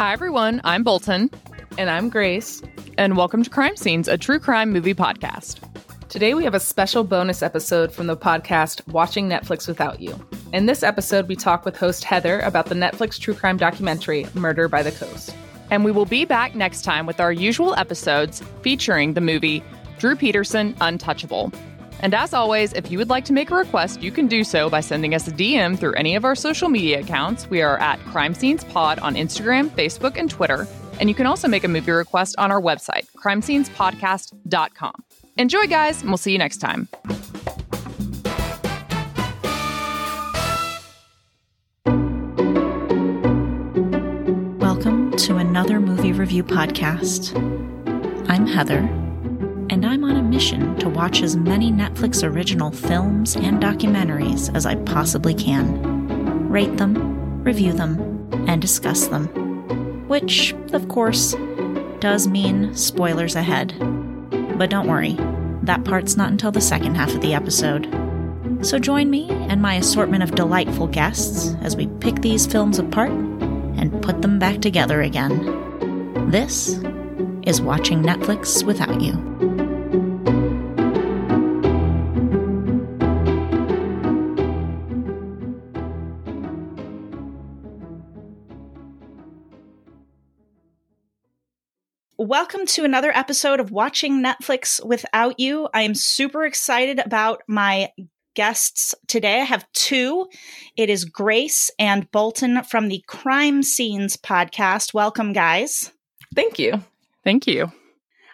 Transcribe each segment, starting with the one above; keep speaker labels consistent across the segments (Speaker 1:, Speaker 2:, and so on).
Speaker 1: Hi, everyone. I'm Bolton.
Speaker 2: And I'm Grace.
Speaker 1: And welcome to Crime Scenes, a true crime movie podcast.
Speaker 2: Today, we have a special bonus episode from the podcast Watching Netflix Without You. In this episode, we talk with host Heather about the Netflix true crime documentary Murder by the Coast.
Speaker 1: And we will be back next time with our usual episodes featuring the movie Drew Peterson Untouchable. And as always, if you would like to make a request, you can do so by sending us a DM through any of our social media accounts. We are at Crime Scenes Pod on Instagram, Facebook, and Twitter. And you can also make a movie request on our website, crimescenespodcast.com. Enjoy, guys, and we'll see you next time.
Speaker 3: Welcome to another movie review podcast. I'm Heather and I'm on a mission to watch as many Netflix original films and documentaries as I possibly can, rate them, review them, and discuss them. Which, of course, does mean spoilers ahead. But don't worry, that part's not until the second half of the episode. So join me and my assortment of delightful guests as we pick these films apart and put them back together again. This is Watching Netflix Without You. Welcome to another episode of Watching Netflix Without You. I am super excited about my guests today. I have two. It is Grace and Bolton from the Crime Scenes podcast. Welcome, guys.
Speaker 2: Thank you.
Speaker 1: Thank you.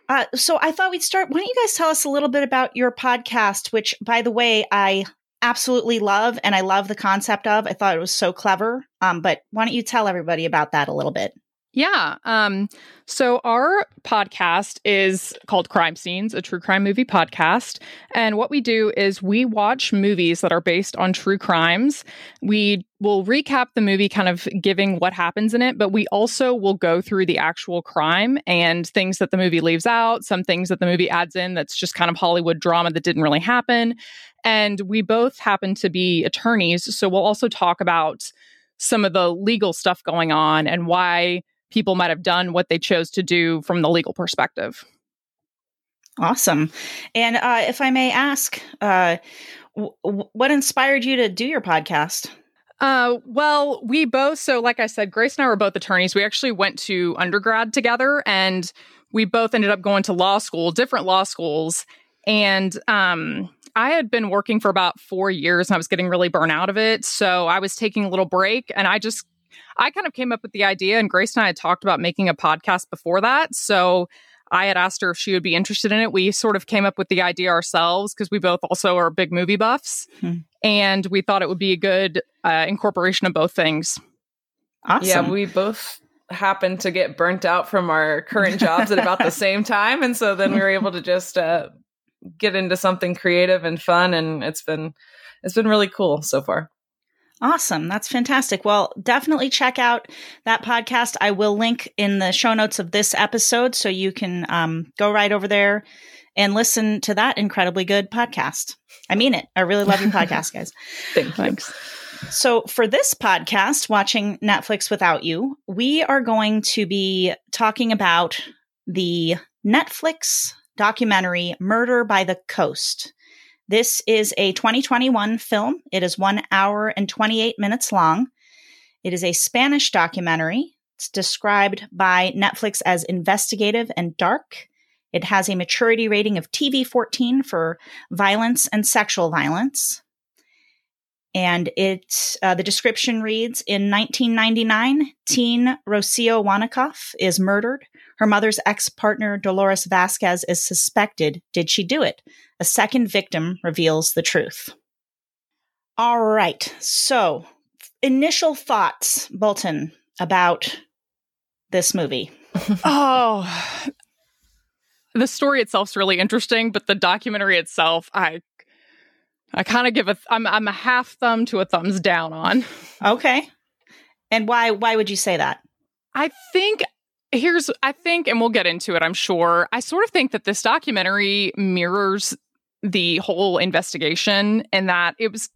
Speaker 3: Uh, so I thought we'd start. Why don't you guys tell us a little bit about your podcast, which, by the way, I absolutely love and I love the concept of. I thought it was so clever. Um, but why don't you tell everybody about that a little bit?
Speaker 1: Yeah. Um, so our podcast is called Crime Scenes, a true crime movie podcast. And what we do is we watch movies that are based on true crimes. We will recap the movie, kind of giving what happens in it, but we also will go through the actual crime and things that the movie leaves out, some things that the movie adds in that's just kind of Hollywood drama that didn't really happen. And we both happen to be attorneys. So we'll also talk about some of the legal stuff going on and why people might have done what they chose to do from the legal perspective.
Speaker 3: Awesome. And uh, if I may ask, uh, w- what inspired you to do your podcast?
Speaker 1: Uh, well, we both, so like I said, Grace and I were both attorneys. We actually went to undergrad together and we both ended up going to law school, different law schools. And um, I had been working for about four years and I was getting really burnt out of it. So I was taking a little break and I just I kind of came up with the idea, and Grace and I had talked about making a podcast before that. So I had asked her if she would be interested in it. We sort of came up with the idea ourselves because we both also are big movie buffs. Hmm. And we thought it would be a good uh, incorporation of both things.
Speaker 2: Awesome. Yeah, we both happened to get burnt out from our current jobs at about the same time. And so then we were able to just uh, get into something creative and fun. And it's been, it's been really cool so far.
Speaker 3: Awesome. That's fantastic. Well, definitely check out that podcast. I will link in the show notes of this episode so you can um, go right over there and listen to that incredibly good podcast. I mean it. I really love your podcast, guys.
Speaker 2: Thank Thanks.
Speaker 3: So, for this podcast, Watching Netflix Without You, we are going to be talking about the Netflix documentary Murder by the Coast. This is a 2021 film. It is one hour and 28 minutes long. It is a Spanish documentary. It's described by Netflix as investigative and dark. It has a maturity rating of TV 14 for violence and sexual violence. And it, uh, the description reads In 1999, teen Rocio Wanninkhof is murdered. Her mother's ex partner, Dolores Vázquez, is suspected. Did she do it? A second victim reveals the truth. All right. So, initial thoughts, Bolton, about this movie.
Speaker 1: oh, the story itself's really interesting, but the documentary itself, I I kind of give a I'm I'm a half thumb to a thumbs down on.
Speaker 3: Okay. And why why would you say that?
Speaker 1: I think here's I think and we'll get into it I'm sure. I sort of think that this documentary mirrors the whole investigation and that it was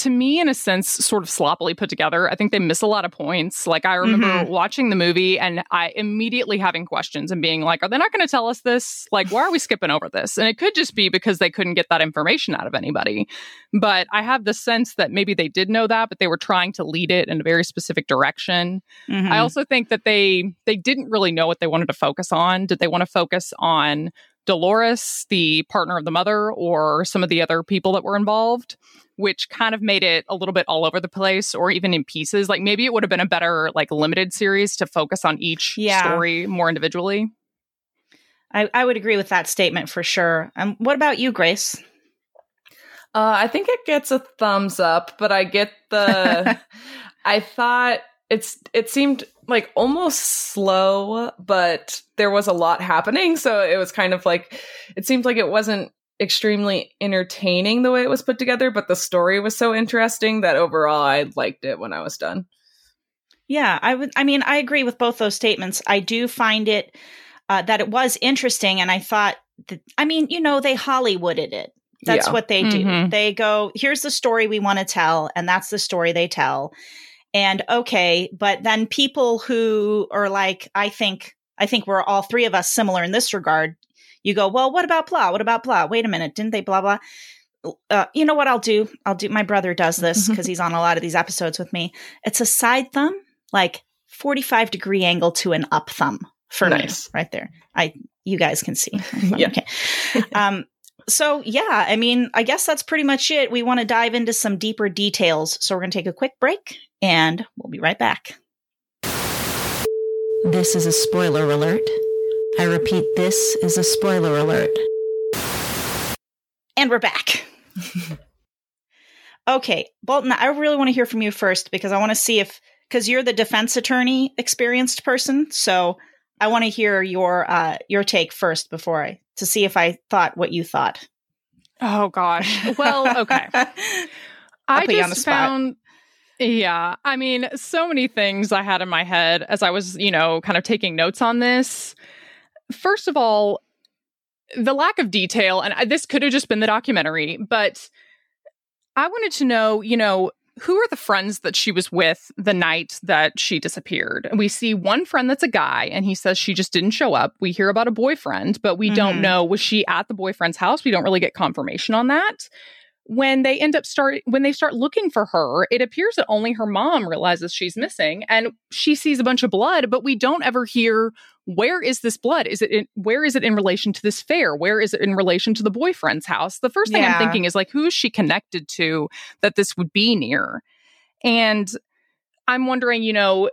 Speaker 1: to me, in a sense, sort of sloppily put together. I think they miss a lot of points. Like, I remember mm-hmm. watching the movie and I immediately having questions and being like, are they not going to tell us this? Like, why are we skipping over this? And it could just be because they couldn't get that information out of anybody. But I have the sense that maybe they did know that, but they were trying to lead it in a very specific direction. Mm-hmm. I also think that they they didn't really know what they wanted to focus on. Did they want to focus on Dolores, the partner of the mother, or some of the other people that were involved, which kind of made it a little bit all over the place or even in pieces. Like maybe it would have been a better like limited series to focus on each yeah. story more individually.
Speaker 3: I, I would agree with that statement for sure. Um, what about you, Grace?
Speaker 2: Uh, I think it gets a thumbs up, but I get the. I thought it's it seemed like almost slow, but there was a lot happening. So it was kind of like, it seemed like it wasn't extremely entertaining the way it was put together, but the story was so interesting that overall I liked it when I was done.
Speaker 3: Yeah, I would. I mean, I agree with both those statements. I do find it uh, that it was interesting, and I thought that. I mean, you know, they Hollywooded it. That's yeah. what they do. Mm-hmm. They go, "Here's the story we want to tell," and that's the story they tell. And okay, but then people who are like, I think, I think we're all three of us similar in this regard. You go, well, what about blah? What about blah? Wait a minute, didn't they blah blah? Uh, you know what I'll do? I'll do. My brother does this because he's on a lot of these episodes with me. It's a side thumb, like forty-five degree angle to an up thumb for nice. me, right there. I, you guys can see. yeah. Okay. Um, so yeah, I mean, I guess that's pretty much it. We want to dive into some deeper details, so we're going to take a quick break and we'll be right back.
Speaker 4: This is a spoiler alert. I repeat, this is a spoiler alert.
Speaker 3: And we're back. okay, Bolton, I really want to hear from you first because I want to see if, because you're the defense attorney experienced person. So I want to hear your uh, your take first before I to see if I thought what you thought.
Speaker 1: Oh gosh. Well, okay. I just found yeah. I mean, so many things I had in my head as I was, you know, kind of taking notes on this. First of all, the lack of detail, and this could have just been the documentary, but I wanted to know, you know, who are the friends that she was with the night that she disappeared? We see one friend that's a guy, and he says she just didn't show up. We hear about a boyfriend, but we mm-hmm. don't know was she at the boyfriend's house? We don't really get confirmation on that when they end up start when they start looking for her it appears that only her mom realizes she's missing and she sees a bunch of blood but we don't ever hear where is this blood? Is it in, where is it in relation to this fair? Where is it in relation to the boyfriend's house? The first thing yeah. i'm thinking is like who is she connected to that this would be near? And i'm wondering you know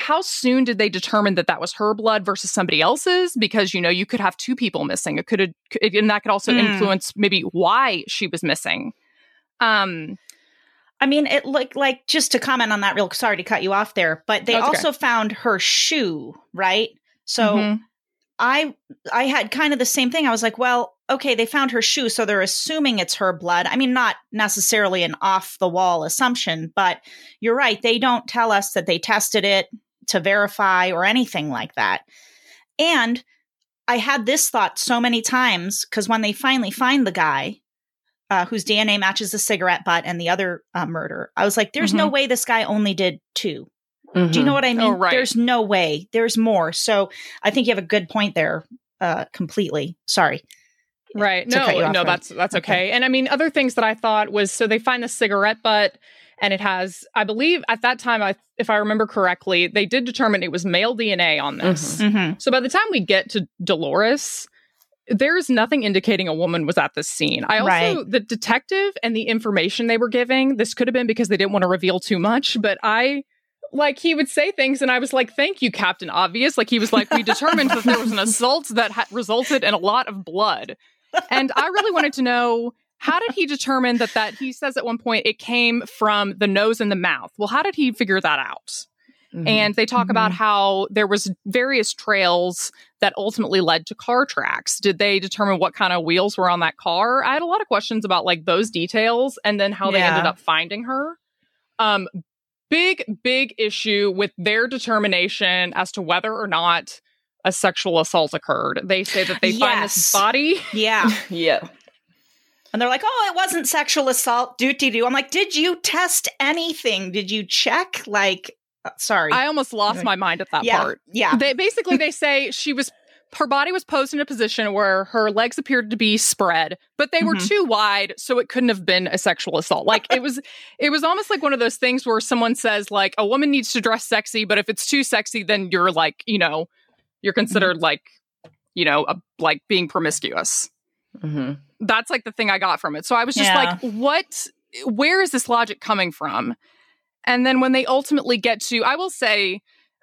Speaker 1: how soon did they determine that that was her blood versus somebody else's? Because you know you could have two people missing. It could, have, and that could also mm. influence maybe why she was missing. Um,
Speaker 3: I mean, it looked like just to comment on that real. Sorry to cut you off there, but they also okay. found her shoe, right? So mm-hmm. I I had kind of the same thing. I was like, well, okay, they found her shoe, so they're assuming it's her blood. I mean, not necessarily an off the wall assumption, but you're right. They don't tell us that they tested it to verify or anything like that. And I had this thought so many times because when they finally find the guy uh, whose DNA matches the cigarette butt and the other uh, murder, I was like, there's mm-hmm. no way this guy only did 2 mm-hmm. Do you know mm-hmm. what I mean? Oh, right. There's no way. There's more. So I think you have a good point there. Uh, completely. Sorry.
Speaker 1: Right. No, no, that's that's okay. okay. And I mean, other things that I thought was so they find the cigarette butt and it has i believe at that time I, if i remember correctly they did determine it was male dna on this mm-hmm. Mm-hmm. so by the time we get to dolores there's nothing indicating a woman was at this scene i also right. the detective and the information they were giving this could have been because they didn't want to reveal too much but i like he would say things and i was like thank you captain obvious like he was like we determined that there was an assault that ha- resulted in a lot of blood and i really wanted to know how did he determine that that he says at one point it came from the nose and the mouth? Well, how did he figure that out? Mm-hmm. And they talk mm-hmm. about how there was various trails that ultimately led to car tracks. Did they determine what kind of wheels were on that car? I had a lot of questions about like those details and then how yeah. they ended up finding her. Um big big issue with their determination as to whether or not a sexual assault occurred. They say that they yes. find this body.
Speaker 3: Yeah.
Speaker 2: yeah
Speaker 3: And they're like, "Oh, it wasn't sexual assault." Do do do. I'm like, "Did you test anything? Did you check?" Like, uh, sorry,
Speaker 1: I almost lost my mind at that
Speaker 3: yeah,
Speaker 1: part.
Speaker 3: Yeah,
Speaker 1: they basically they say she was her body was posed in a position where her legs appeared to be spread, but they were mm-hmm. too wide, so it couldn't have been a sexual assault. Like it was, it was almost like one of those things where someone says like a woman needs to dress sexy, but if it's too sexy, then you're like, you know, you're considered mm-hmm. like, you know, a, like being promiscuous. Mm-hmm. That's like the thing I got from it. So I was just yeah. like, what? Where is this logic coming from? And then when they ultimately get to, I will say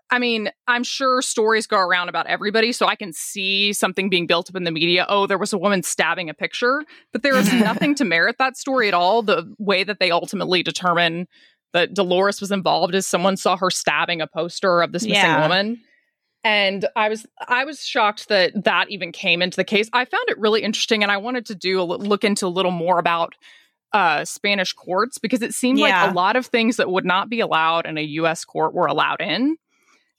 Speaker 1: I mean, I'm sure stories go around about everybody, so I can see something being built up in the media. Oh, there was a woman stabbing a picture, but there is nothing to merit that story at all. The way that they ultimately determine that Dolores was involved is someone saw her stabbing a poster of this missing yeah. woman. And I was I was shocked that that even came into the case. I found it really interesting, and I wanted to do a look into a little more about uh, Spanish courts because it seemed yeah. like a lot of things that would not be allowed in a U.S. court were allowed in.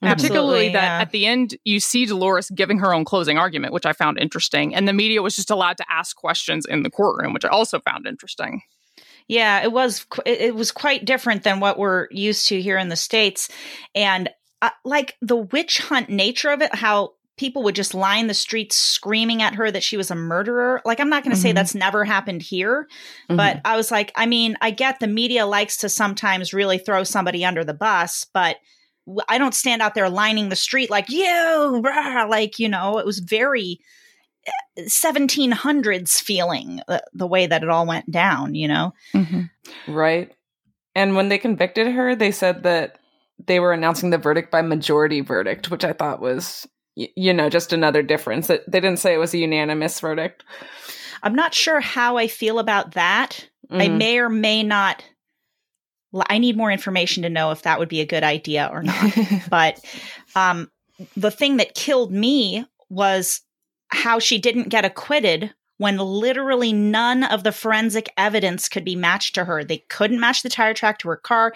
Speaker 1: Particularly that yeah. at the end you see Dolores giving her own closing argument, which I found interesting, and the media was just allowed to ask questions in the courtroom, which I also found interesting.
Speaker 3: Yeah, it was it was quite different than what we're used to here in the states, and uh, like the witch hunt nature of it, how people would just line the streets screaming at her that she was a murderer. Like, I'm not going to mm-hmm. say that's never happened here, mm-hmm. but I was like, I mean, I get the media likes to sometimes really throw somebody under the bus, but I don't stand out there lining the street like you, like you know. It was very 1700s eh, feeling uh, the way that it all went down. You know,
Speaker 2: mm-hmm. right? And when they convicted her, they said that they were announcing the verdict by majority verdict, which I thought was, you know, just another difference. They didn't say it was a unanimous verdict.
Speaker 3: I'm not sure how I feel about that. Mm-hmm. I may or may not I need more information to know if that would be a good idea or not. but um, the thing that killed me was how she didn't get acquitted when literally none of the forensic evidence could be matched to her. They couldn't match the tire track to her car.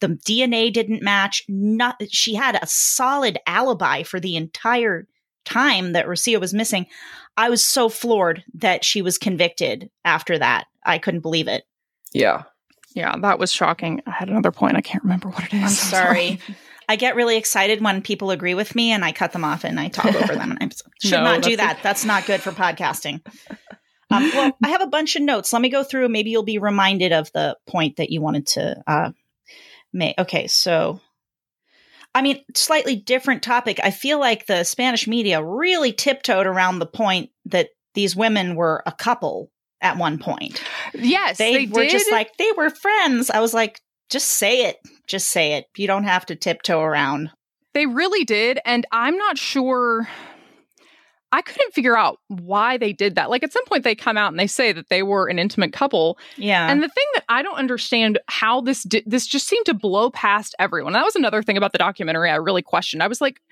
Speaker 3: The DNA didn't match. Not, she had a solid alibi for the entire time that Rocio was missing. I was so floored that she was convicted after that. I couldn't believe it.
Speaker 2: Yeah.
Speaker 1: Yeah, that was shocking. I had another point. I can't remember what it is.
Speaker 3: I'm sorry. I get really excited when people agree with me and I cut them off and I talk over them. And I should no, not do that. That's not good for podcasting. Um, well, I have a bunch of notes. Let me go through. Maybe you'll be reminded of the point that you wanted to uh, make. Okay, so I mean, slightly different topic. I feel like the Spanish media really tiptoed around the point that these women were a couple at one point.
Speaker 1: Yes,
Speaker 3: they, they were did. just like they were friends. I was like, just say it, just say it. You don't have to tiptoe around.
Speaker 1: They really did, and I'm not sure. I couldn't figure out why they did that. Like at some point they come out and they say that they were an intimate couple.
Speaker 3: Yeah.
Speaker 1: And the thing that I don't understand how this di- this just seemed to blow past everyone. That was another thing about the documentary I really questioned. I was like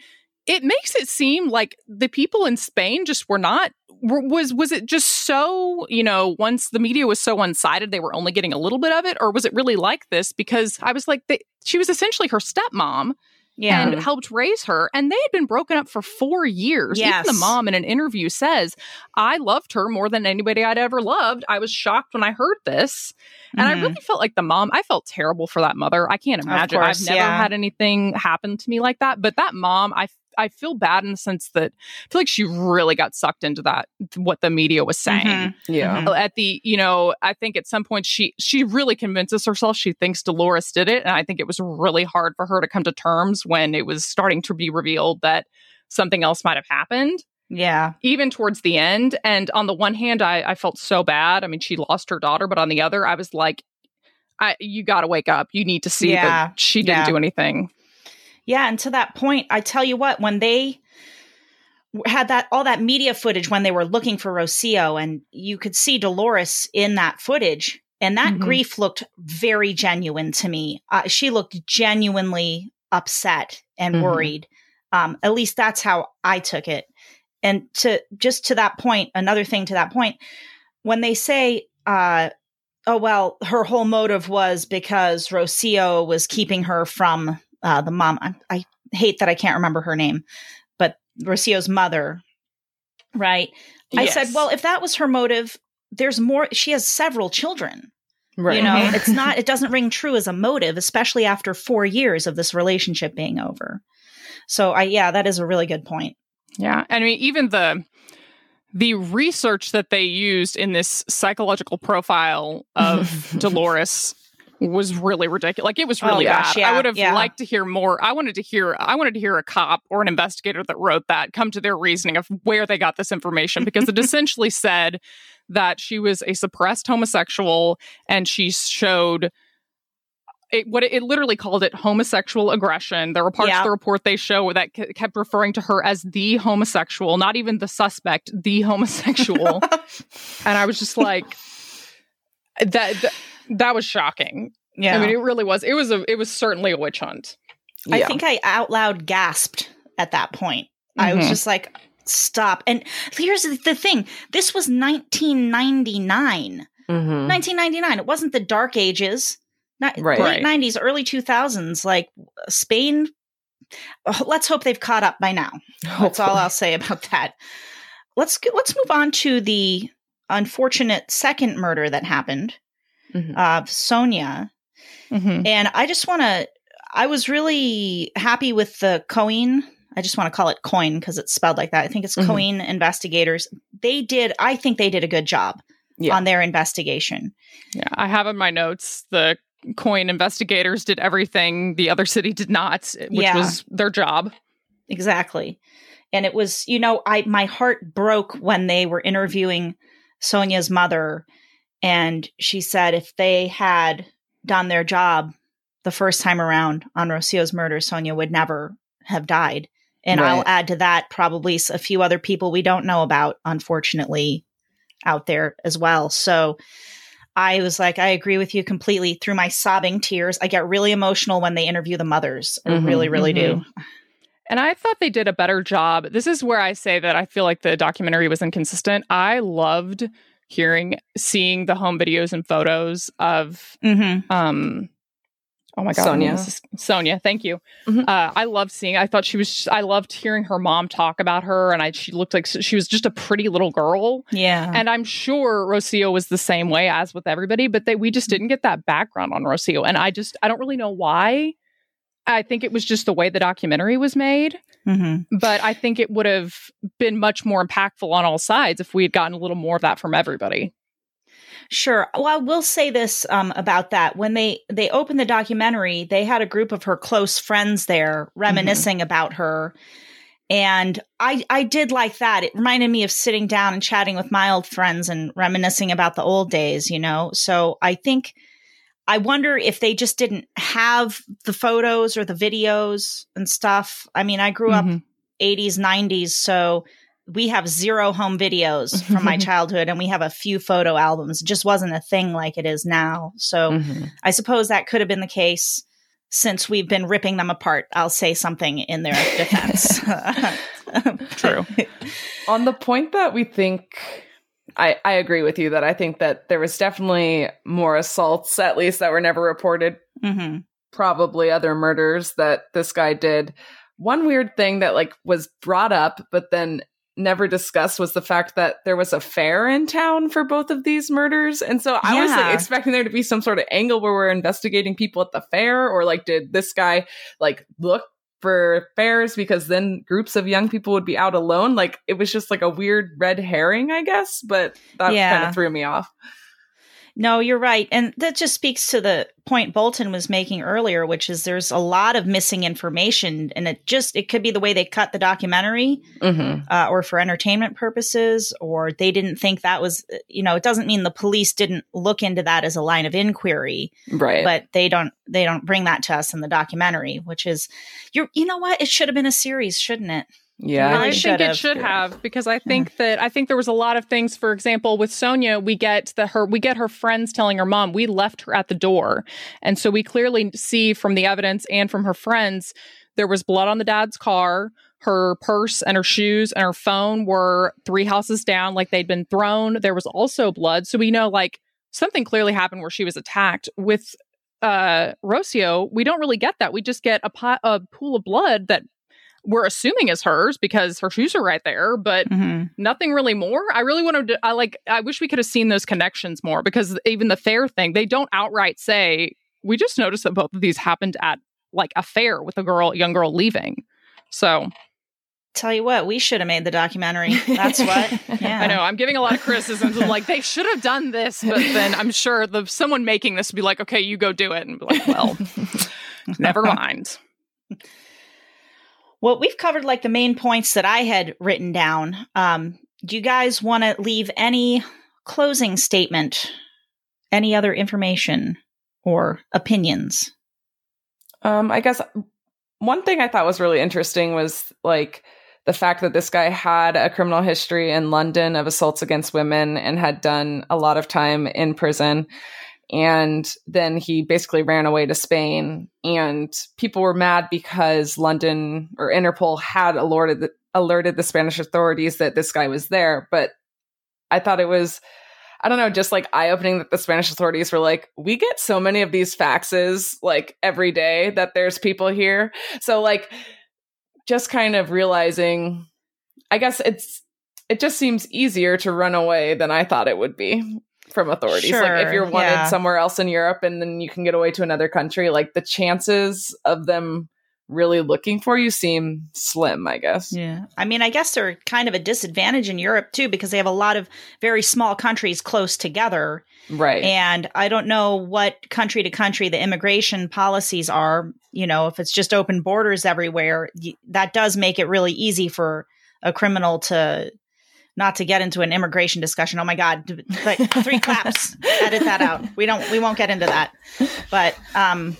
Speaker 1: it makes it seem like the people in Spain just were not was was it just so you know once the media was so one-sided they were only getting a little bit of it or was it really like this because i was like they, she was essentially her stepmom yeah. and helped raise her and they had been broken up for four years yes. even the mom in an interview says i loved her more than anybody i'd ever loved i was shocked when i heard this and mm-hmm. i really felt like the mom i felt terrible for that mother i can't imagine course, i've never yeah. had anything happen to me like that but that mom i I feel bad in the sense that I feel like she really got sucked into that what the media was saying.
Speaker 2: Mm-hmm. Yeah.
Speaker 1: Mm-hmm. At the, you know, I think at some point she she really convinces herself she thinks Dolores did it and I think it was really hard for her to come to terms when it was starting to be revealed that something else might have happened.
Speaker 3: Yeah.
Speaker 1: Even towards the end. And on the one hand, I, I felt so bad. I mean, she lost her daughter, but on the other, I was like, I, you got to wake up. You need to see yeah. that she didn't yeah. do anything.
Speaker 3: Yeah, and to that point, I tell you what, when they had that all that media footage when they were looking for Rocio, and you could see Dolores in that footage, and that mm-hmm. grief looked very genuine to me. Uh, she looked genuinely upset and mm-hmm. worried. Um, at least that's how I took it. And to just to that point, another thing to that point, when they say, uh, "Oh well, her whole motive was because Rocio was keeping her from uh, the mom. I, I, hate that I can't remember her name, but Rocio's mother, right? Yes. I said, well, if that was her motive, there's more she has several children.
Speaker 2: Right.
Speaker 3: You know, it's not it doesn't ring true as a motive, especially after 4 years of this relationship being over. So I yeah, that is a really good point.
Speaker 1: Yeah. And I mean even the the research that they used in this psychological profile of Dolores was really ridiculous. Like it was
Speaker 3: Oh,
Speaker 1: really
Speaker 3: gosh,
Speaker 1: bad.
Speaker 3: yeah,
Speaker 1: I would have
Speaker 3: yeah.
Speaker 1: liked to hear more. I wanted to hear I wanted to hear a cop or an investigator that wrote that come to their reasoning of where they got this information because it essentially said that she was a suppressed homosexual and she showed it what it, it literally called it homosexual aggression. There were parts
Speaker 3: Yeah.
Speaker 1: of the report they show that ke- kept referring to her as the homosexual, not even the suspect, the homosexual. and I was just like that that, that was shocking.
Speaker 3: Yeah.
Speaker 1: I mean, it really was. It was a it was certainly a witch hunt.
Speaker 3: I think I out loud gasped at that point. I was
Speaker 1: Mhm.
Speaker 3: just like, stop. And here's the thing this was 1999.
Speaker 2: Mhm.
Speaker 3: 1999. It wasn't the dark ages. Not,
Speaker 2: Right.
Speaker 3: Late
Speaker 1: Right.
Speaker 3: 90s, early 2000s. Like Spain. oh, let's hope they've caught up by now. That's all I'll say about that. Let's let's move on to the unfortunate second murder that happened
Speaker 2: Mhm.
Speaker 3: of Sonia.
Speaker 1: Mhm.
Speaker 3: And I just want to, I was really happy with the Cohen. I just want to call it Coin because it's spelled like that. I think it's
Speaker 2: Mhm.
Speaker 3: Cohen investigators. They did, I think they did a good job
Speaker 2: Yeah.
Speaker 3: on their investigation.
Speaker 1: Yeah, I have in my notes the coin investigators did everything the other city did not, which
Speaker 3: Yeah.
Speaker 1: was their job.
Speaker 3: Exactly. And it was, you know, I my heart broke when they were interviewing Sonia's mother and she said if they had done their job the first time around on Rocio's murder, Sonia would never have died. And I'll add to that probably a few other people we don't know about, unfortunately, out there as well. So I was like, I agree with you completely through my sobbing tears. I get really emotional when they interview the mothers. I
Speaker 2: Mhm,
Speaker 3: really, really do.
Speaker 1: And I thought they did a better job. This is where I say that I feel like the documentary was inconsistent. I loved hearing, seeing the home videos and photos of
Speaker 3: Mm-hmm.
Speaker 1: um oh my god
Speaker 2: Sonia.
Speaker 1: is- sonia thank you
Speaker 2: Mhm.
Speaker 1: uh i loved seeing i thought she was i loved hearing her mom talk about her and i she looked like she was just a pretty little girl
Speaker 3: Yeah.
Speaker 1: and i'm sure rocio was the same way as with everybody but they we just didn't get that background on rocio and i just i don't really know why i think it was just the way the documentary was made
Speaker 3: mm-hmm.
Speaker 1: but i think it would have been much more impactful on all sides if we had gotten a little more of that from everybody
Speaker 3: Sure. Well, I will say this um, about that. When they they opened the documentary, they had a group of her close friends there reminiscing about her, and I I did like that. It reminded me of sitting down and chatting with my old friends and reminiscing about the old days. You know. So I think I wonder if they just didn't have the photos or the videos and stuff. I mean, I grew up
Speaker 1: Mhm.
Speaker 3: 80s 90s so we have zero home videos from my childhood and we have a few photo albums it just wasn't a thing like it is now so
Speaker 2: Mhm.
Speaker 3: i suppose that could have been the case since we've been ripping them apart i'll say something in their defense
Speaker 1: True.
Speaker 2: On the point that we think, I, I agree with you that I think that there was definitely more assaults, at least that were never reported.
Speaker 3: hmm
Speaker 2: Probably other murders that this guy did. One weird thing that like was brought up, but then never discussed was the fact that there was a fair in town for both of these murders. And so I was like expecting there to be some sort of angle where we're investigating people at the fair, or like, did this guy like look for fairs because then groups of young people would be out alone? Like it was just like a weird red herring, I guess, but that kind of threw me off.
Speaker 3: No, you're right. And that just speaks to the point Bolton was making earlier, which is there's a lot of missing information. And it just, it could be the way they cut the documentary
Speaker 2: Mm-hmm.
Speaker 3: uh, or for entertainment purposes, or they didn't think that was, you know, it doesn't mean the police didn't look into that as a line of inquiry,
Speaker 2: Right.
Speaker 3: but they don't, they don't bring that to us in the documentary, which is, you're, you know what? It should have been a series, shouldn't it?
Speaker 2: Yeah.
Speaker 1: I
Speaker 3: should
Speaker 1: think it should have because I think that I think there was a lot of things. For example, with Sonia, we get the her we get her friends telling her mom we left her at the door, and so we clearly see from the evidence and from her friends there was blood on the dad's car. Her purse and her shoes and her phone were three houses down, like they'd been thrown. There was also blood, so we know like something clearly happened where she was attacked. With uh Rocio, we don't really get that. We just get a pot, a pool of blood that we're assuming is hers because her shoes are right there, but mm-hmm. nothing really more. I really wanted to, I like, I wish we could have seen those connections more because even the fair thing, they don't outright say, we just noticed that both of these happened at like a fair with a girl, young girl leaving. So
Speaker 3: tell you what, we should have made the documentary. That's what.
Speaker 1: Yeah. I know. I'm giving a lot of criticisms of like they should have done this, but then I'm sure the someone making this would be like, okay, you go do it, and be like, well, never mind.
Speaker 3: Well, we've covered like the main points that I had written down. Um, do you guys want to leave any closing statement, any other information or opinions?
Speaker 2: Um, I guess one thing I thought was really interesting was like the fact that this guy had a criminal history in London of assaults against women and had done a lot of time in prison. And then he basically ran away to Spain. And people were mad because London or Interpol had alerted the, alerted the Spanish authorities that this guy was there. But I thought it was, I don't know, just like eye opening that the Spanish authorities were like, we get so many of these faxes like every day that there's people here. So, like, just kind of realizing, I guess it's, it just seems easier to run away than I thought it would be from authorities. Sure, like if you're wanted yeah. somewhere else in Europe and then you can get away to another country, like the chances of them really looking for you seem slim, I guess.
Speaker 3: Yeah. I mean, I guess they're kind of a disadvantage in Europe too because they have a lot of very small countries close together.
Speaker 2: Right.
Speaker 3: And I don't know what country to country the immigration policies are. You know, if it's just open borders everywhere, that does make it really easy for a criminal to not to get into an immigration discussion. Oh my God, like three claps, edit that out. We don't, we won't get into that. But, um,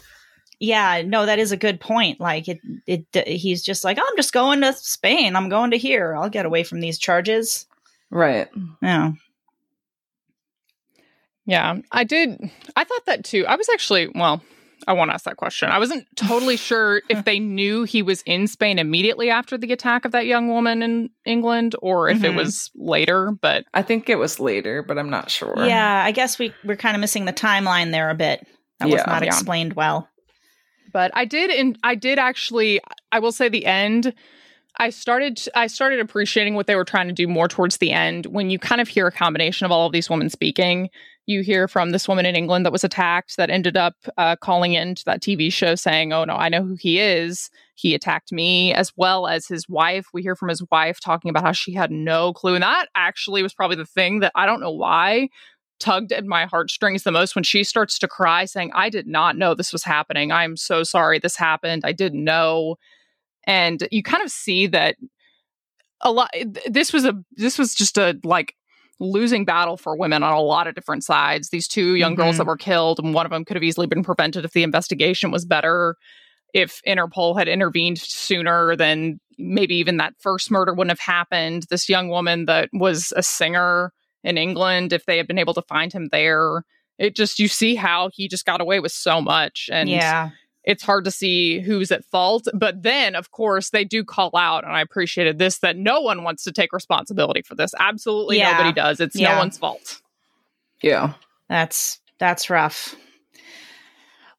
Speaker 3: yeah, no, that is a good point. Like it, it, he's just like, oh, I'm just going to Spain. I'm going to here. I'll get away from these charges.
Speaker 2: Right.
Speaker 3: Yeah.
Speaker 1: Yeah, I did. I thought that too. I was actually, well, I want to ask that question. I wasn't totally sure if they knew he was in Spain immediately after the attack of that young woman in England or if mm-hmm. it was later, but
Speaker 2: I think it was later, but I'm not sure.
Speaker 3: Yeah, I guess we we're kind of missing the timeline there a bit. That yeah, was not yeah. explained well.
Speaker 1: But I did and I did actually I will say the end I started I started appreciating what they were trying to do more towards the end when you kind of hear a combination of all of these women speaking you hear from this woman in England that was attacked that ended up uh, calling into that TV show saying, Oh, no, I know who he is. He attacked me, as well as his wife. We hear from his wife talking about how she had no clue. And that actually was probably the thing that I don't know why tugged at my heartstrings the most when she starts to cry, saying, I did not know this was happening. I'm so sorry this happened. I didn't know. And you kind of see that a lot this was a this was just a like losing battle for women on a lot of different sides. These two young mm-hmm. girls that mm-hmm. were killed, and one of them could have easily been prevented if the investigation was better. If Interpol had intervened sooner, then maybe even that first murder wouldn't have happened. This young woman that was a singer in England, if they had been able to find him there, it just you see how he just got away with so much. And
Speaker 3: yeah
Speaker 1: it's hard to see who's at fault. But then, of course, they do call out, and I appreciated this that no one wants to take responsibility for this. Absolutely yeah. nobody does. It's yeah. no one's fault.
Speaker 2: Yeah.
Speaker 3: That's that's rough.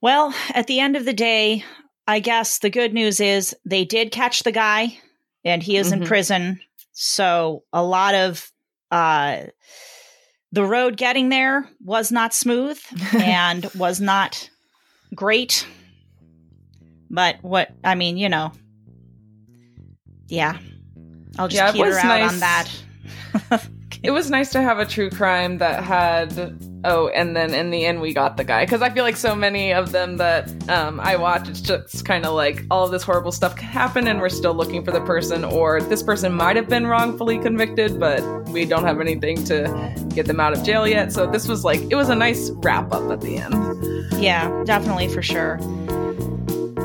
Speaker 3: Well, at the end of the day, I guess the good news is they did catch the guy and he is mm-hmm. in prison. So a lot of uh the road getting there was not smooth and was not great but what I mean, you know, yeah, I'll just yeah, peter out nice. on that.
Speaker 2: it was nice to have a true crime that had oh and then in the end we got the guy. Because i feel like so many of them that um, i watch it's just kind of like all of this horrible stuff can happen and we're still looking for the person or this person might have been wrongfully convicted but we don't have anything to get them out of jail yet. So this was like it was a nice wrap up at the end.
Speaker 3: Yeah definitely for sure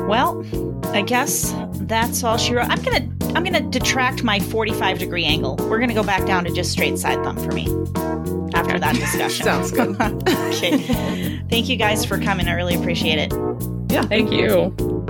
Speaker 3: well, I guess that's all she wrote. I'm gonna I'm gonna detract my 45 degree angle. We're gonna go back down to just straight side thumb for me after that discussion.
Speaker 2: Sounds good.
Speaker 3: okay. Thank you guys for coming. I really appreciate it.
Speaker 1: Yeah, thank you.